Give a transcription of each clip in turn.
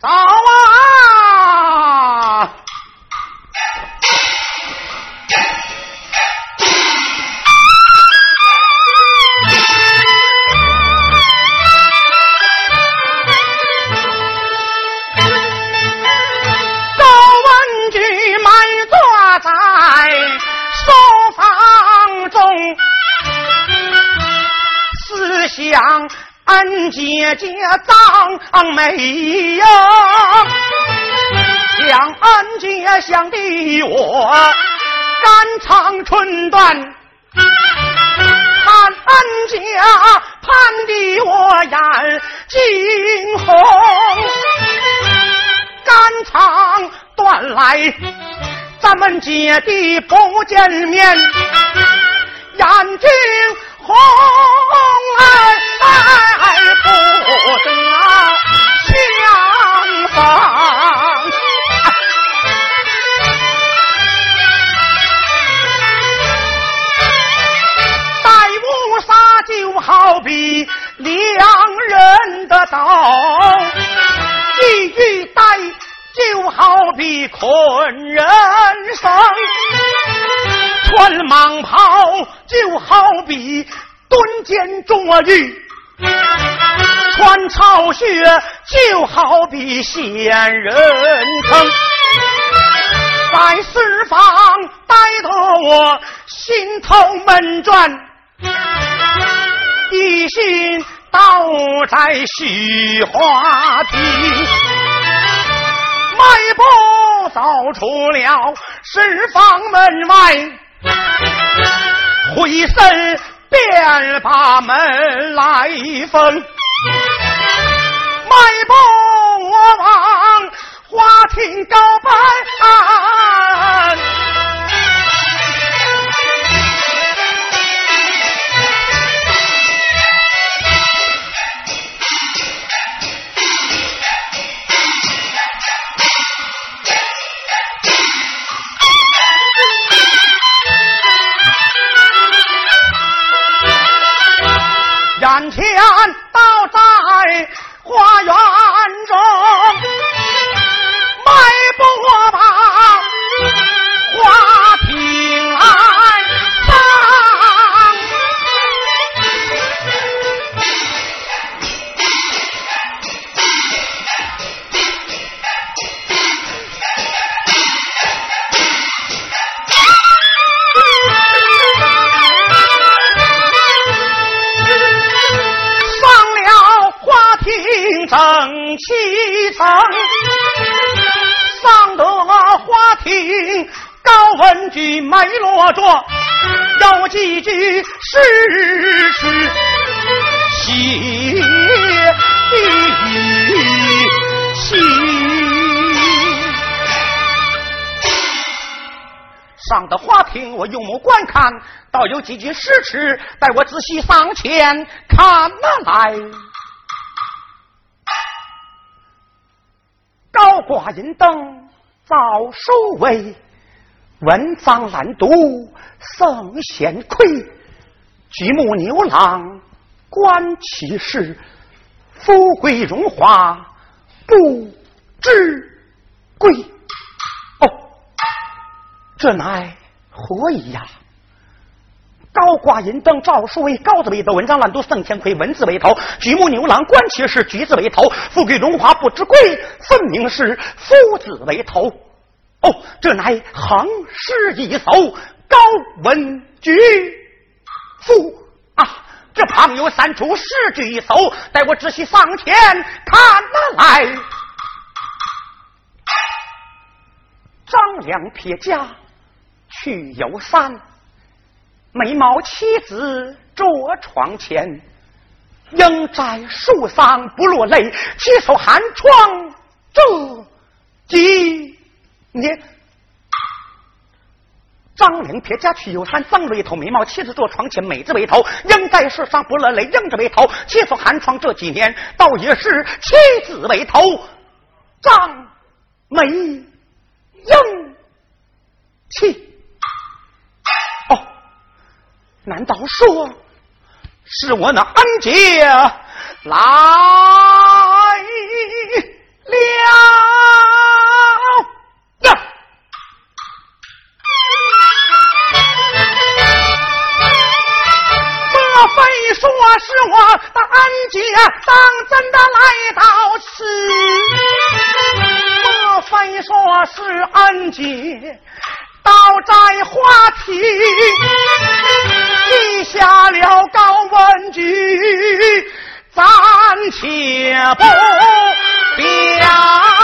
早蹲监捉狱，穿草靴就好比仙人坑，在四方待得我心头闷转，一心。倒在虚花亭，迈步走出了十方门外，回身便把门来封，迈步我往花厅告白。眼前倒在花园中，迈步几句诗词写的语气。上的花厅，我用目观看，倒有几句诗词，待我仔细上前看了来。高挂银灯照书位，文章难读圣贤亏。举目牛郎观其事，富贵荣华不知归。哦，这乃何以呀？高挂银灯照书为高字为头，文章烂读圣贤亏文字为头，举目牛郎观其事举字为头，富贵荣华不知归，分明是夫子为头。哦，这乃行诗一首，高文举父啊！这旁有三处诗句一首，待我仔细上前看了来。张良撇家去游山，美貌妻子坐床前，应在树上不落泪，起手寒窗这几年。张良撇家去游山，张为头，眉毛妻子坐床前，美字为头，应在世上不落泪，应字为头，妻子寒窗这几年，倒也是妻子为头，张美英气。哦，难道说是我那安姐来了？你说是我的恩姐当真的来到此。莫非说是恩姐到在花亭立下了高文举暂且不表。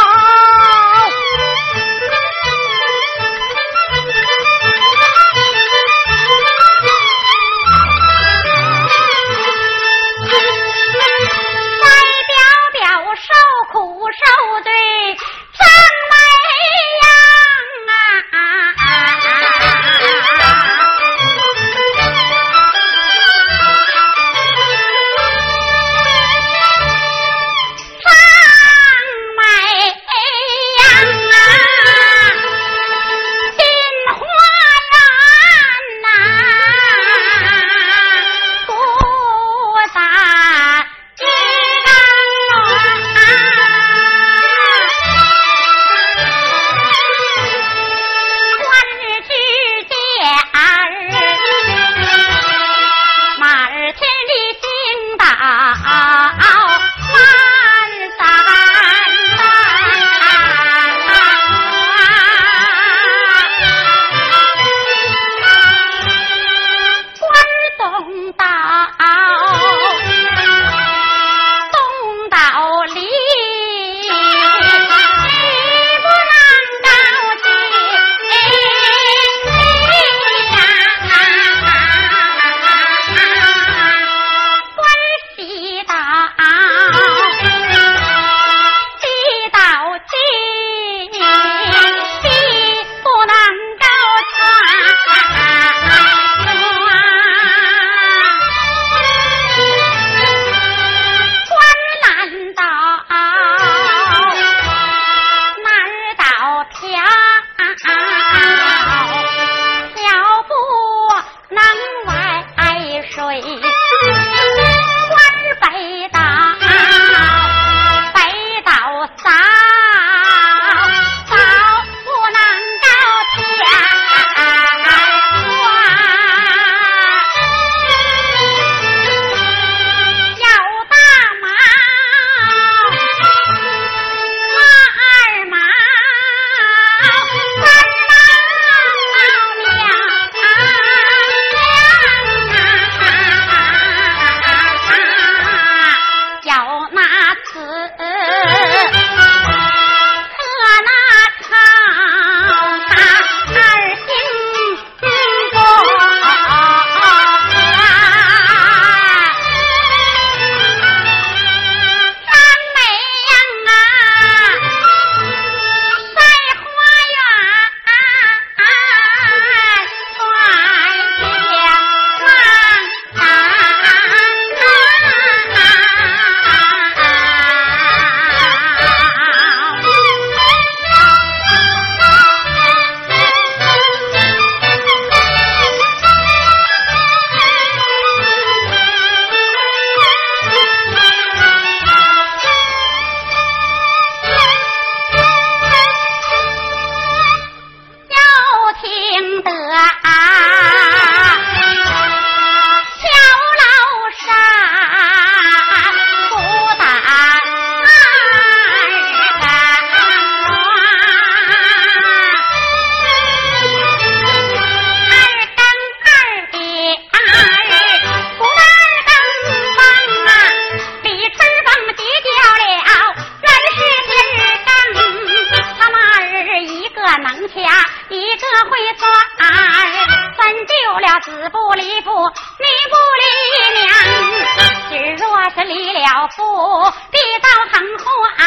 妇必道横祸啊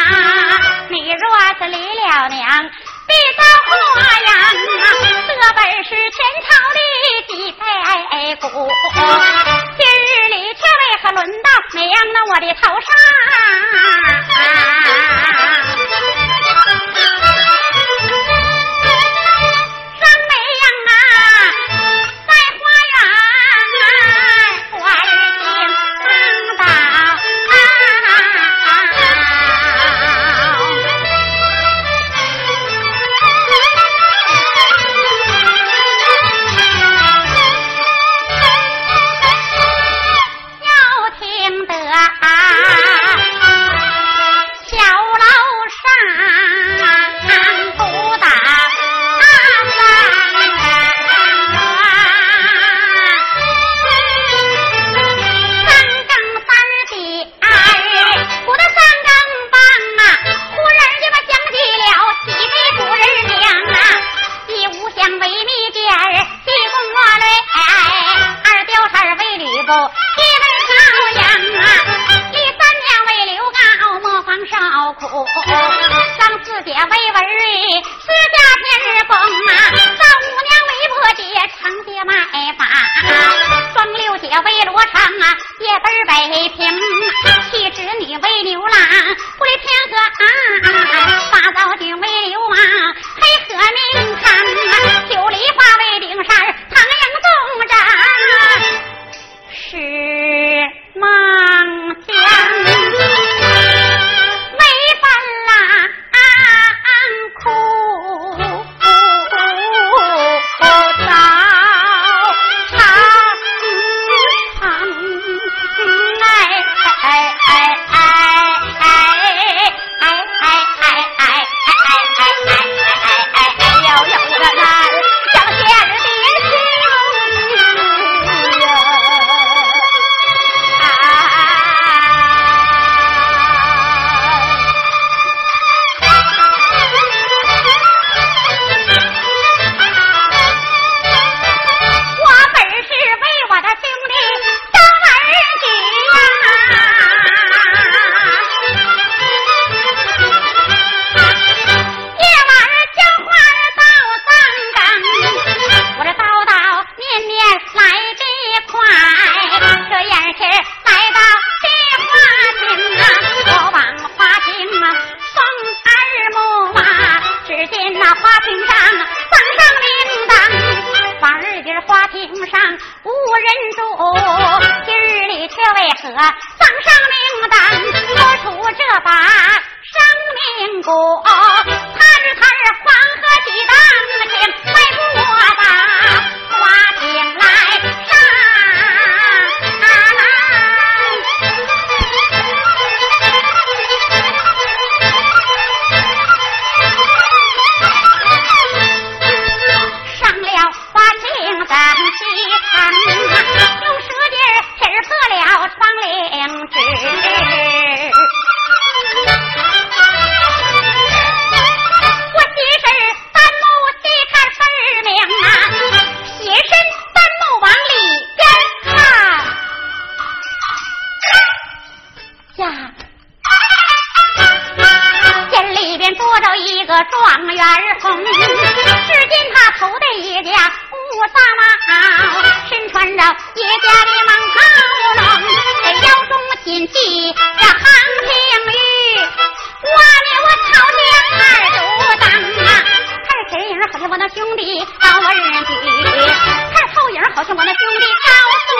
你若是离了娘必遭祸殃啊这本是前朝的几背骨今日你却为何轮到娘那我的头上啊。姐为文瑞，私家偏日风啊，赵五娘为我姐，长姐买马，双六姐为罗成啊，夜奔北平，这杭庭玉挂了我曹家二祖当啊看谁人好像我那兄弟高二举看后影好像我那兄弟高宗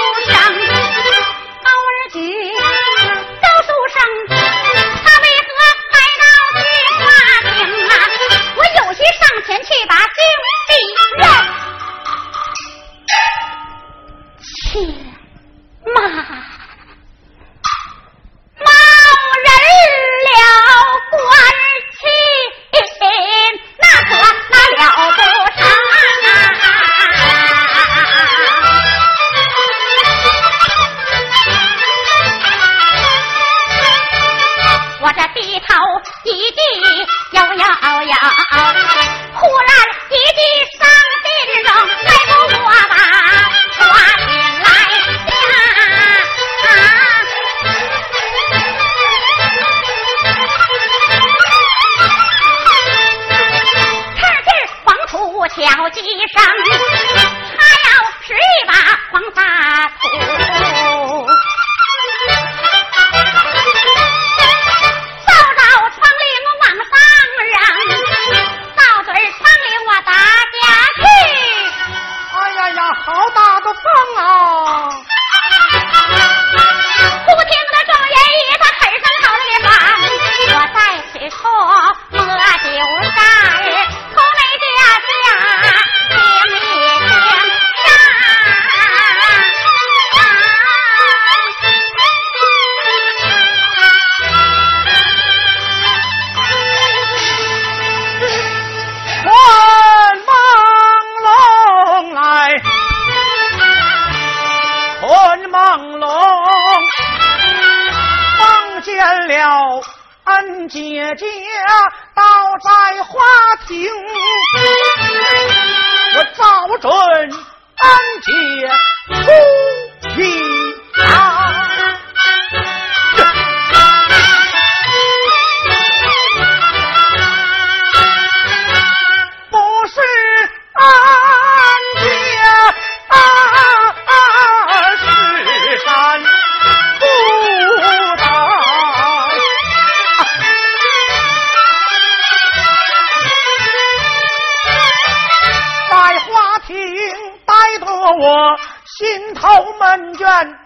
恩怨，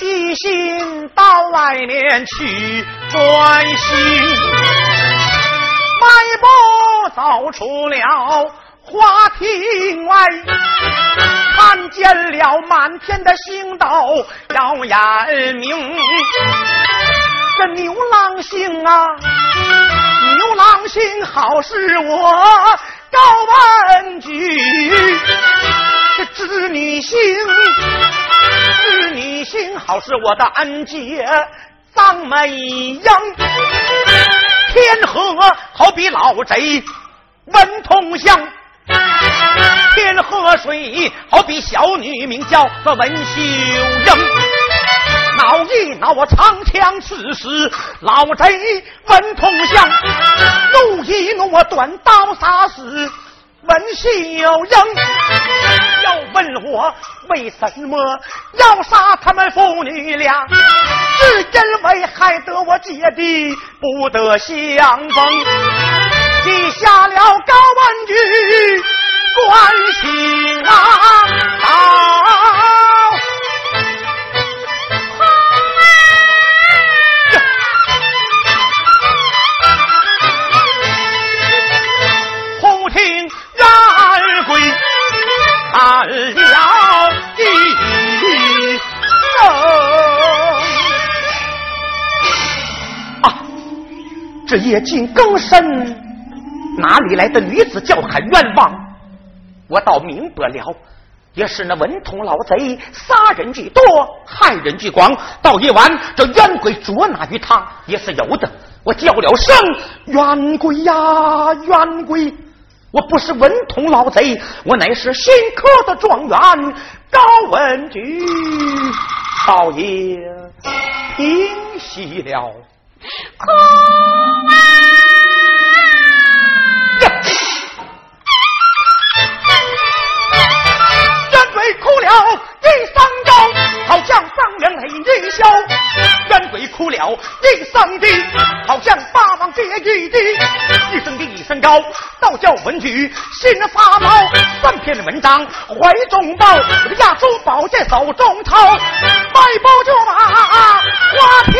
一心到外面去转心，迈步走出了花亭外，看见了满天的星斗耀眼明。这牛郎星啊，牛郎星好是我高文举，这织女星，织女星好是我的恩姐张美英。天河好比老贼文同乡，天河水好比小女名叫做文秀英。恼一恼，我长枪刺死老贼文同乡；怒一怒，我短刀杀死文秀英。要问我为什么要杀他们父女俩，是因为害得我姐弟不得相逢，记下了高文举关系啊。了这夜静更深，哪里来的女子叫喊冤枉？我倒明白了，也是那文通老贼杀人居多，害人居广。到夜晚，这冤鬼捉拿于他也是有的。我叫了声冤鬼呀，冤鬼！我不是文通老贼，我乃是新科的状元高文举，倒也平息了。哭啊！冤鬼哭了一声高，好像张良泪一笑。冤鬼哭了一声低，好像霸王别姬的一声低一声高。道教文举心发毛，三篇文章怀中抱，亚洲宝剑手中掏，迈步就把花瓶下。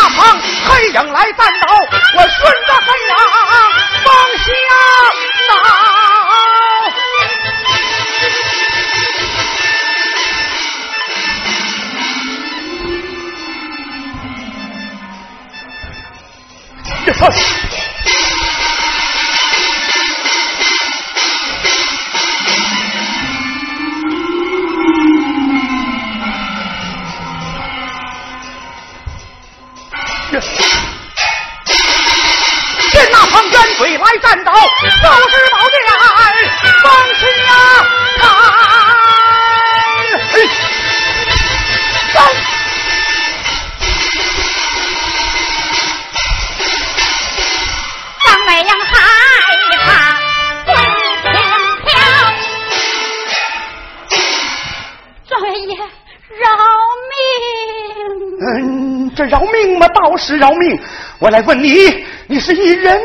见那旁黑影来战斗，我顺着黑影方向走。饶命。我来问你，你是一人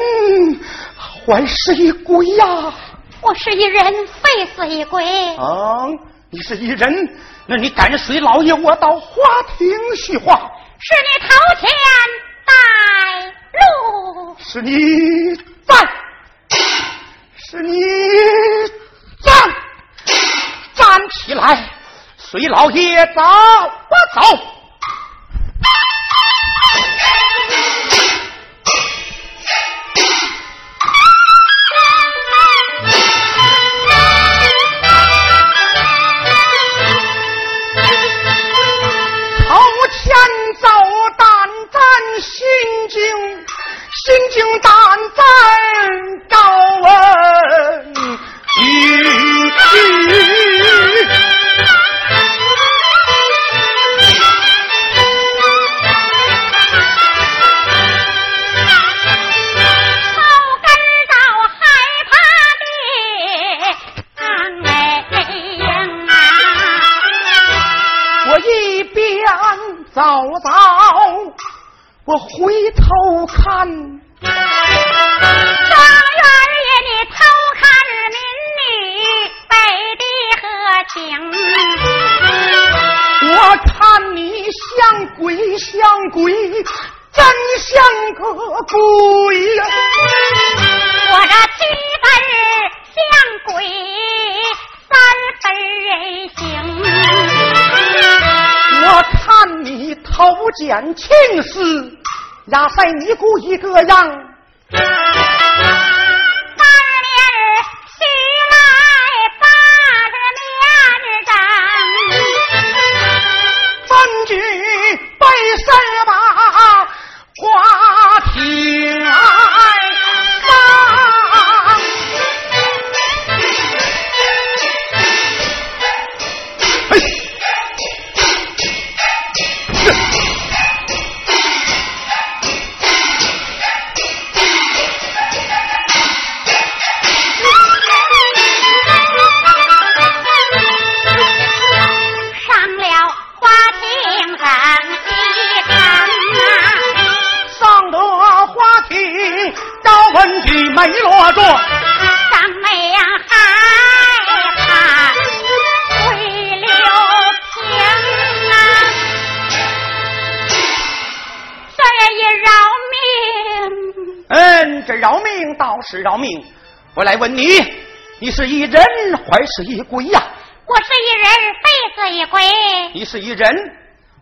还是一鬼呀？我是一人，非死一鬼。啊，你是一人，那你敢随老爷我到花亭叙话。是你头前带路。是你在，是你站，站起来，随老爷走，我走。见青丝，压塞尼姑一个样。饶命。我来问你，你是一人还是一鬼呀？我是一人，非是一鬼。你是一人，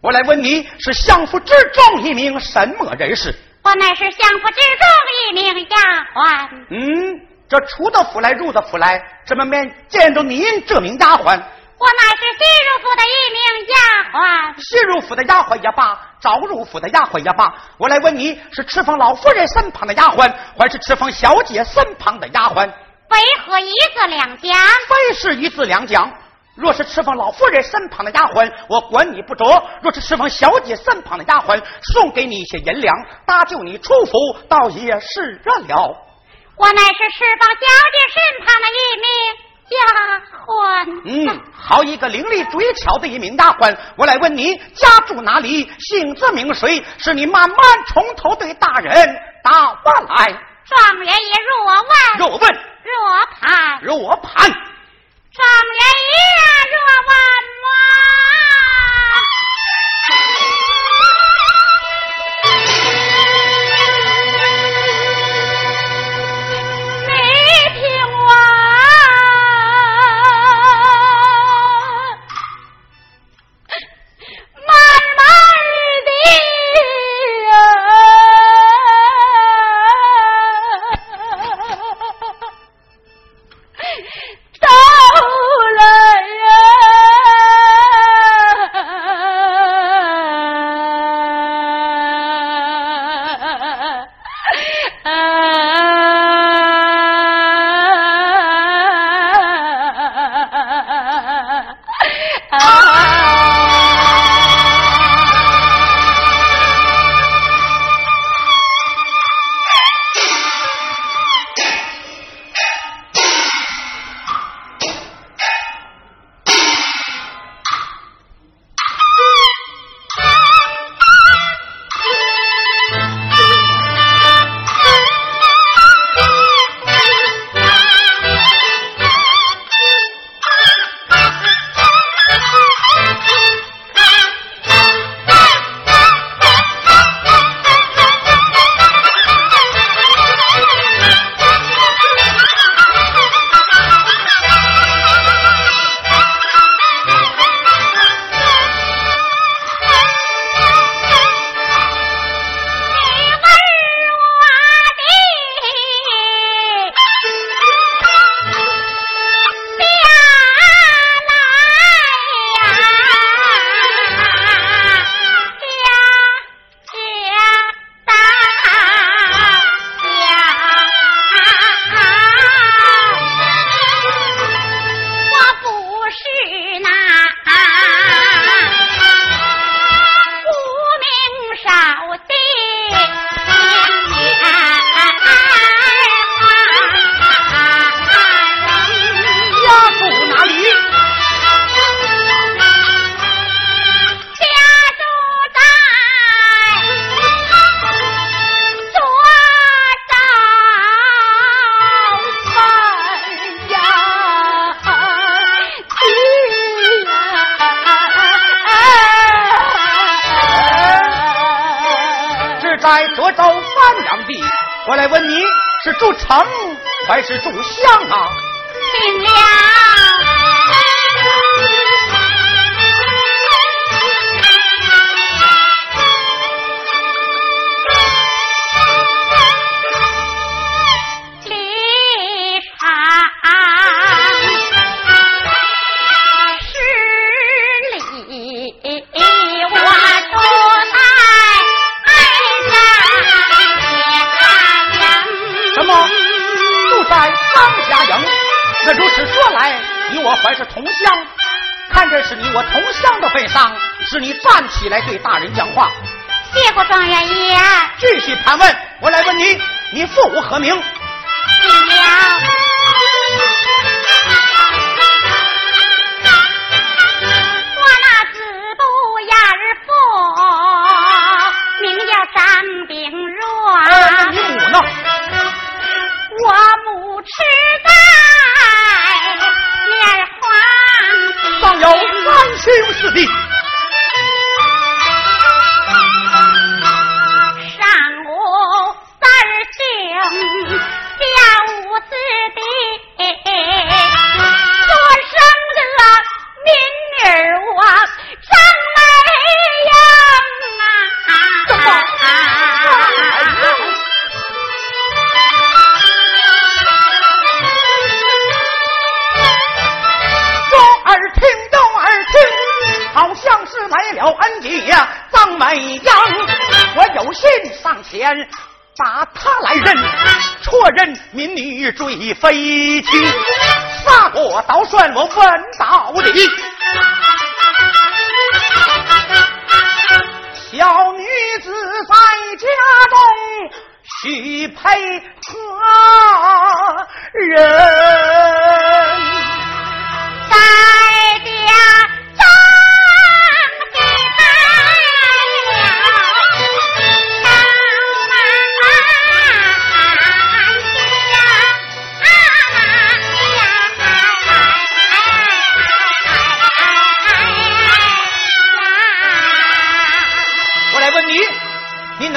我来问你是相府之中一名什么人士？我乃是相府之中一名丫鬟。嗯，这出的府来，入的府来，怎么没见着您这名丫鬟？我乃是新入府的一名丫鬟。新入府的丫鬟也罢，早入府的丫鬟也罢，我来问你是赤峰老夫人身旁的丫鬟，还是赤峰小姐身旁的丫鬟？为何一字两讲？非是一字两讲。若是赤峰老夫人身旁的丫鬟，我管你不着；若是赤峰小姐身旁的丫鬟，送给你一些银两，搭救你出府，倒也是了。我乃是赤峰小姐身旁的一名丫鬟。嗯，好一个伶俐嘴巧的一名丫鬟。我来问你，家住哪里？姓字名谁？是你慢慢从头对大人答话来。状元爷若问，若问，若盘，若盘。状元爷若问我，赢。那如此说来，你我还是同乡。看这是你我同乡的份上，是你站起来对大人讲话。谢过状元爷。继续盘问，我来问你，你父无何名？姓梁。我那子不雅儿父，名叫张炳若。你母呢？我。世代炎黄。尚有三兄四弟你追飞去，杀过刀，算我问到底。小女子在家中，许配何人。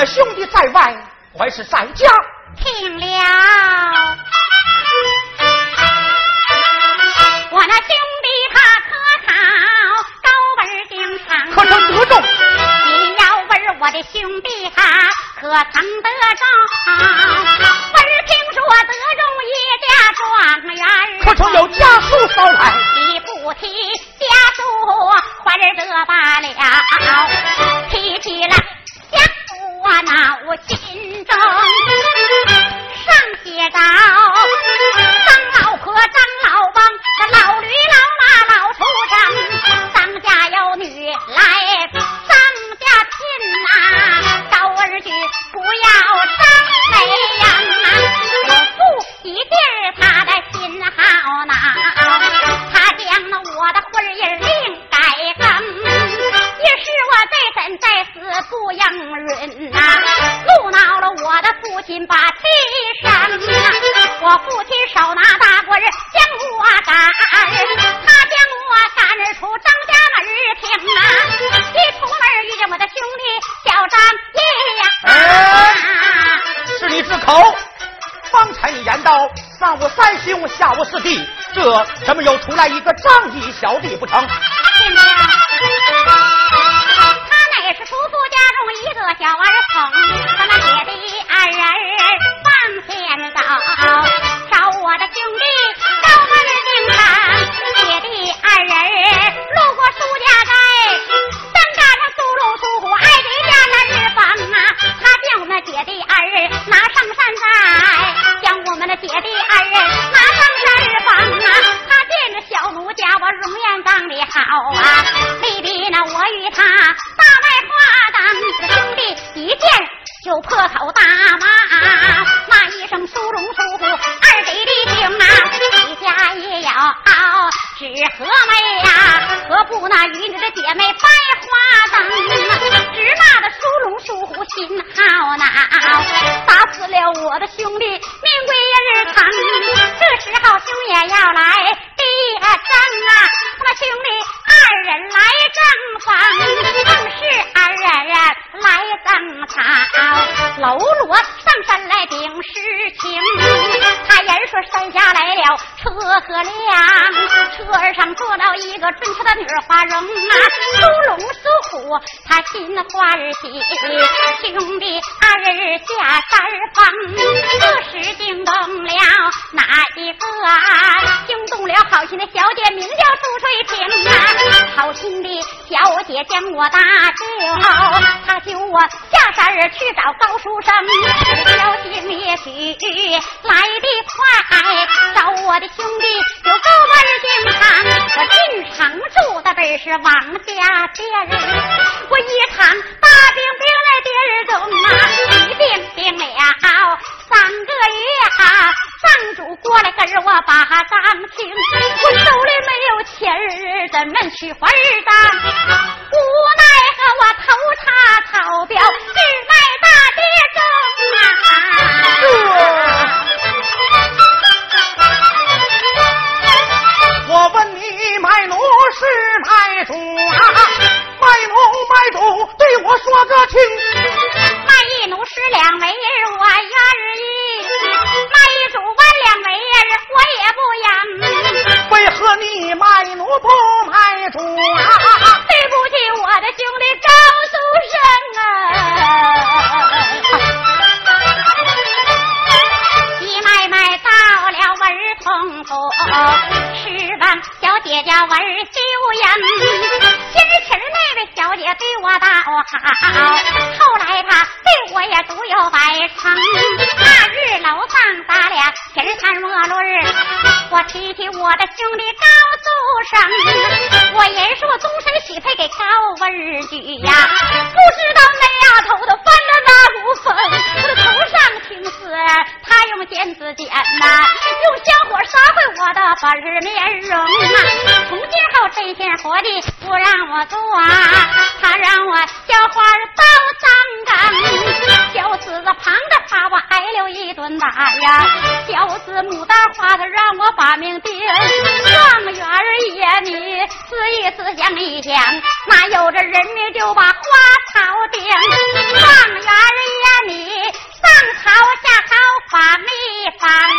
兄弟在外还是在家？听了。我那兄弟他可好？高文儿经常。可曾得中？你要问我的兄弟他可曾得中？我儿听说得中一家状元。可曾有家书捎来？你不提家书，花儿得罢了。提起来。我那心中上写着心欢喜。兄弟二人下山房，这时惊动了哪一个？惊动了好心的小姐，名叫朱翠萍啊。好心的小姐将我搭救，她救我下山去找高书生。小心也许来得快，找我的兄弟有高门进场，我进城住的本是王家店，怎么去还账？无奈何我头插草标，只卖大爹中啊！我问你卖奴是卖主啊？卖奴卖主对我说个清。卖一奴十两为人我愿意，不卖主啊？我的本面容啊！从今后这些活计不让我做啊，他让我浇花包脏缸，小子子旁的把我挨了一顿打呀，小子牡丹花的让我把命定，状元爷你思一思想一想，哪有这人命就把花草定？状元爷你上朝下朝放一放啊，放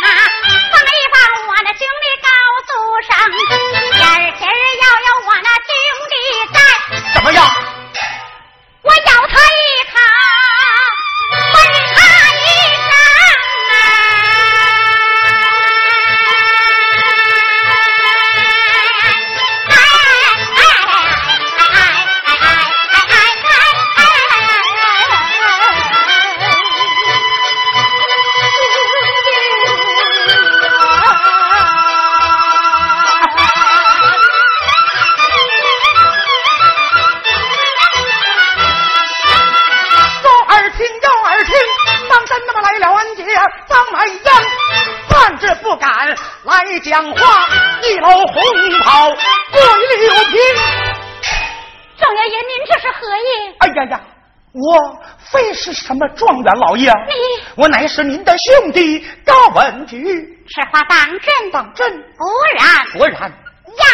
元老爷，你我乃是您的兄弟高文举。此话当真？当真不然。果然，呀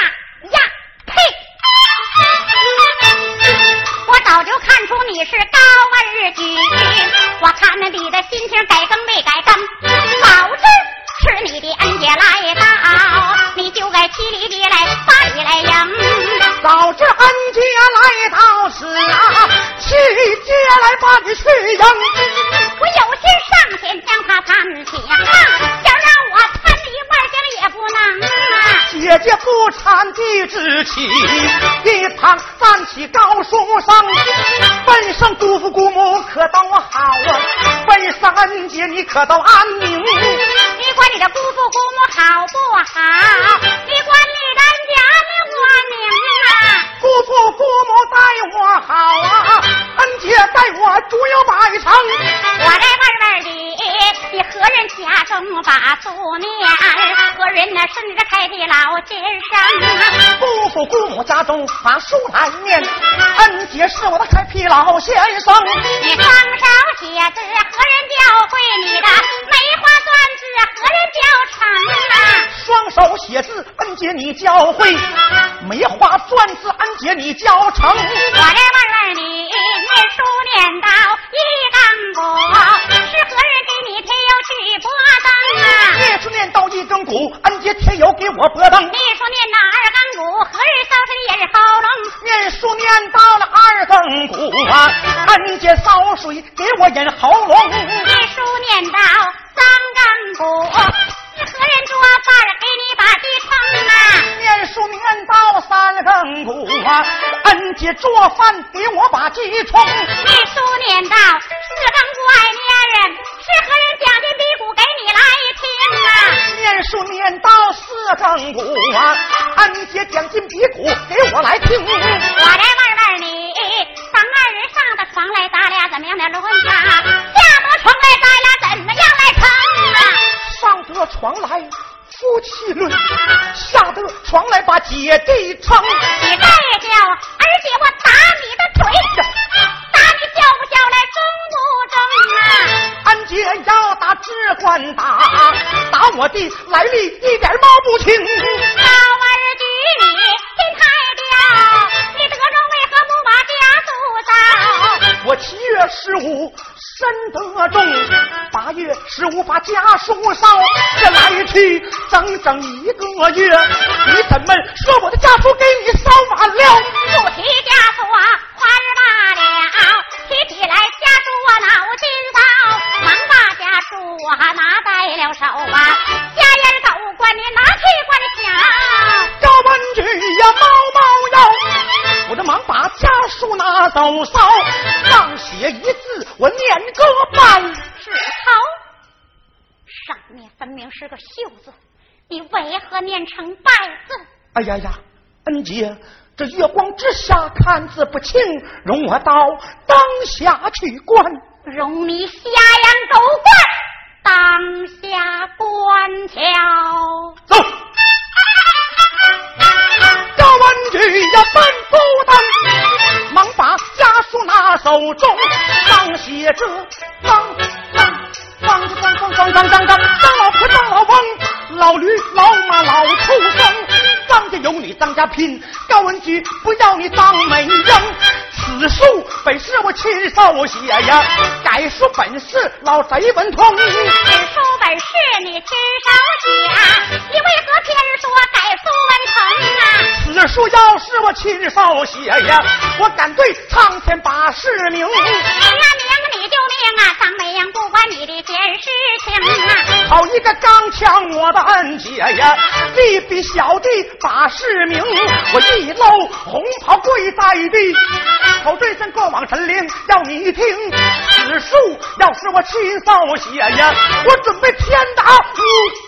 呀呸！我早就看出你是高文举，我看那你的心情改更没改更，早知是你的恩姐来到，你就该七里地来八里来迎。早知恩姐来到时啊，七姐来把你去迎。上前将他搀起呀，想让我搀你万将也不能啊！姐姐不产地之气，一旁站起高书生，本生姑父姑母可都好啊，本生恩姐你可都安宁。你管你的姑父姑母好不好？你管！父姑母待我好啊，恩姐待我足有百成。我在外边里，你何人家中把素念？何人呢？甚至开的老先生？姑父姑母家中把书来念，恩姐是我的开辟老先生。你双手写字，何人教会你的？梅花篆字，何人教成啊？双手写字，恩姐你教会；梅花篆字，恩姐你教成。我这问问你念书念到一更鼓，是何人给你添油去拨灯啊？念书念到一更鼓，恩姐添油给我拨灯。念书念那二更鼓，何日扫水引喉咙？念书念到了二更鼓啊，恩姐烧水给我引喉咙。念书念到三更鼓，是何人做饭给你把鸡盛啊？念书念到三更鼓啊，俺姐做饭给我把鸡冲。念书念到四更鼓，爱年人是何人将这比鼓给你来听啊？念书念到四更鼓啊，俺姐讲金比鼓给我来听。我来问问你，咱二人上的床来，咱俩怎么样的论法？下得床来，上得床来夫妻论，下得床来把姐弟称。你再叫二姐，我打你的腿，打你叫不叫来争不争啊？俺姐要打只管打，打我的来历一点冒不清。老儿举你心太刁，你得中为何不把家族造？我七月十五身得重，八月十五把家书烧，这来去整整一个月，你怎么说我的家书给你烧完了？不提家书啊，花日罢了；提起来家书啊，脑筋烧，忙把家书啊拿在了手啊，家人都管你拿去关小。赵文举呀，猫猫腰，我这忙把家书拿走烧，之下看字不清，容我到当下去观。容你下阳走观，当下观瞧。走。赵文举呀，奔不登，忙把家书拿手中，当写着当当当当当当当当当当老婆当老翁，老驴老马老畜生，张家有你张家拼，高文举不要你当美人。此书本是我亲手写呀，改书本是老贼文通。此书本是你亲手写，你为何偏说改书文成啊？此书要是我亲手写呀，我敢对苍天把誓明。明啊，你就明啊，张美英不管你的件事情啊。好一个刚枪我的恩姐呀，力比小弟把事明。我一搂红袍跪在地，口对声过往神灵要你听。此书要是我亲手写呀，我准备天打五。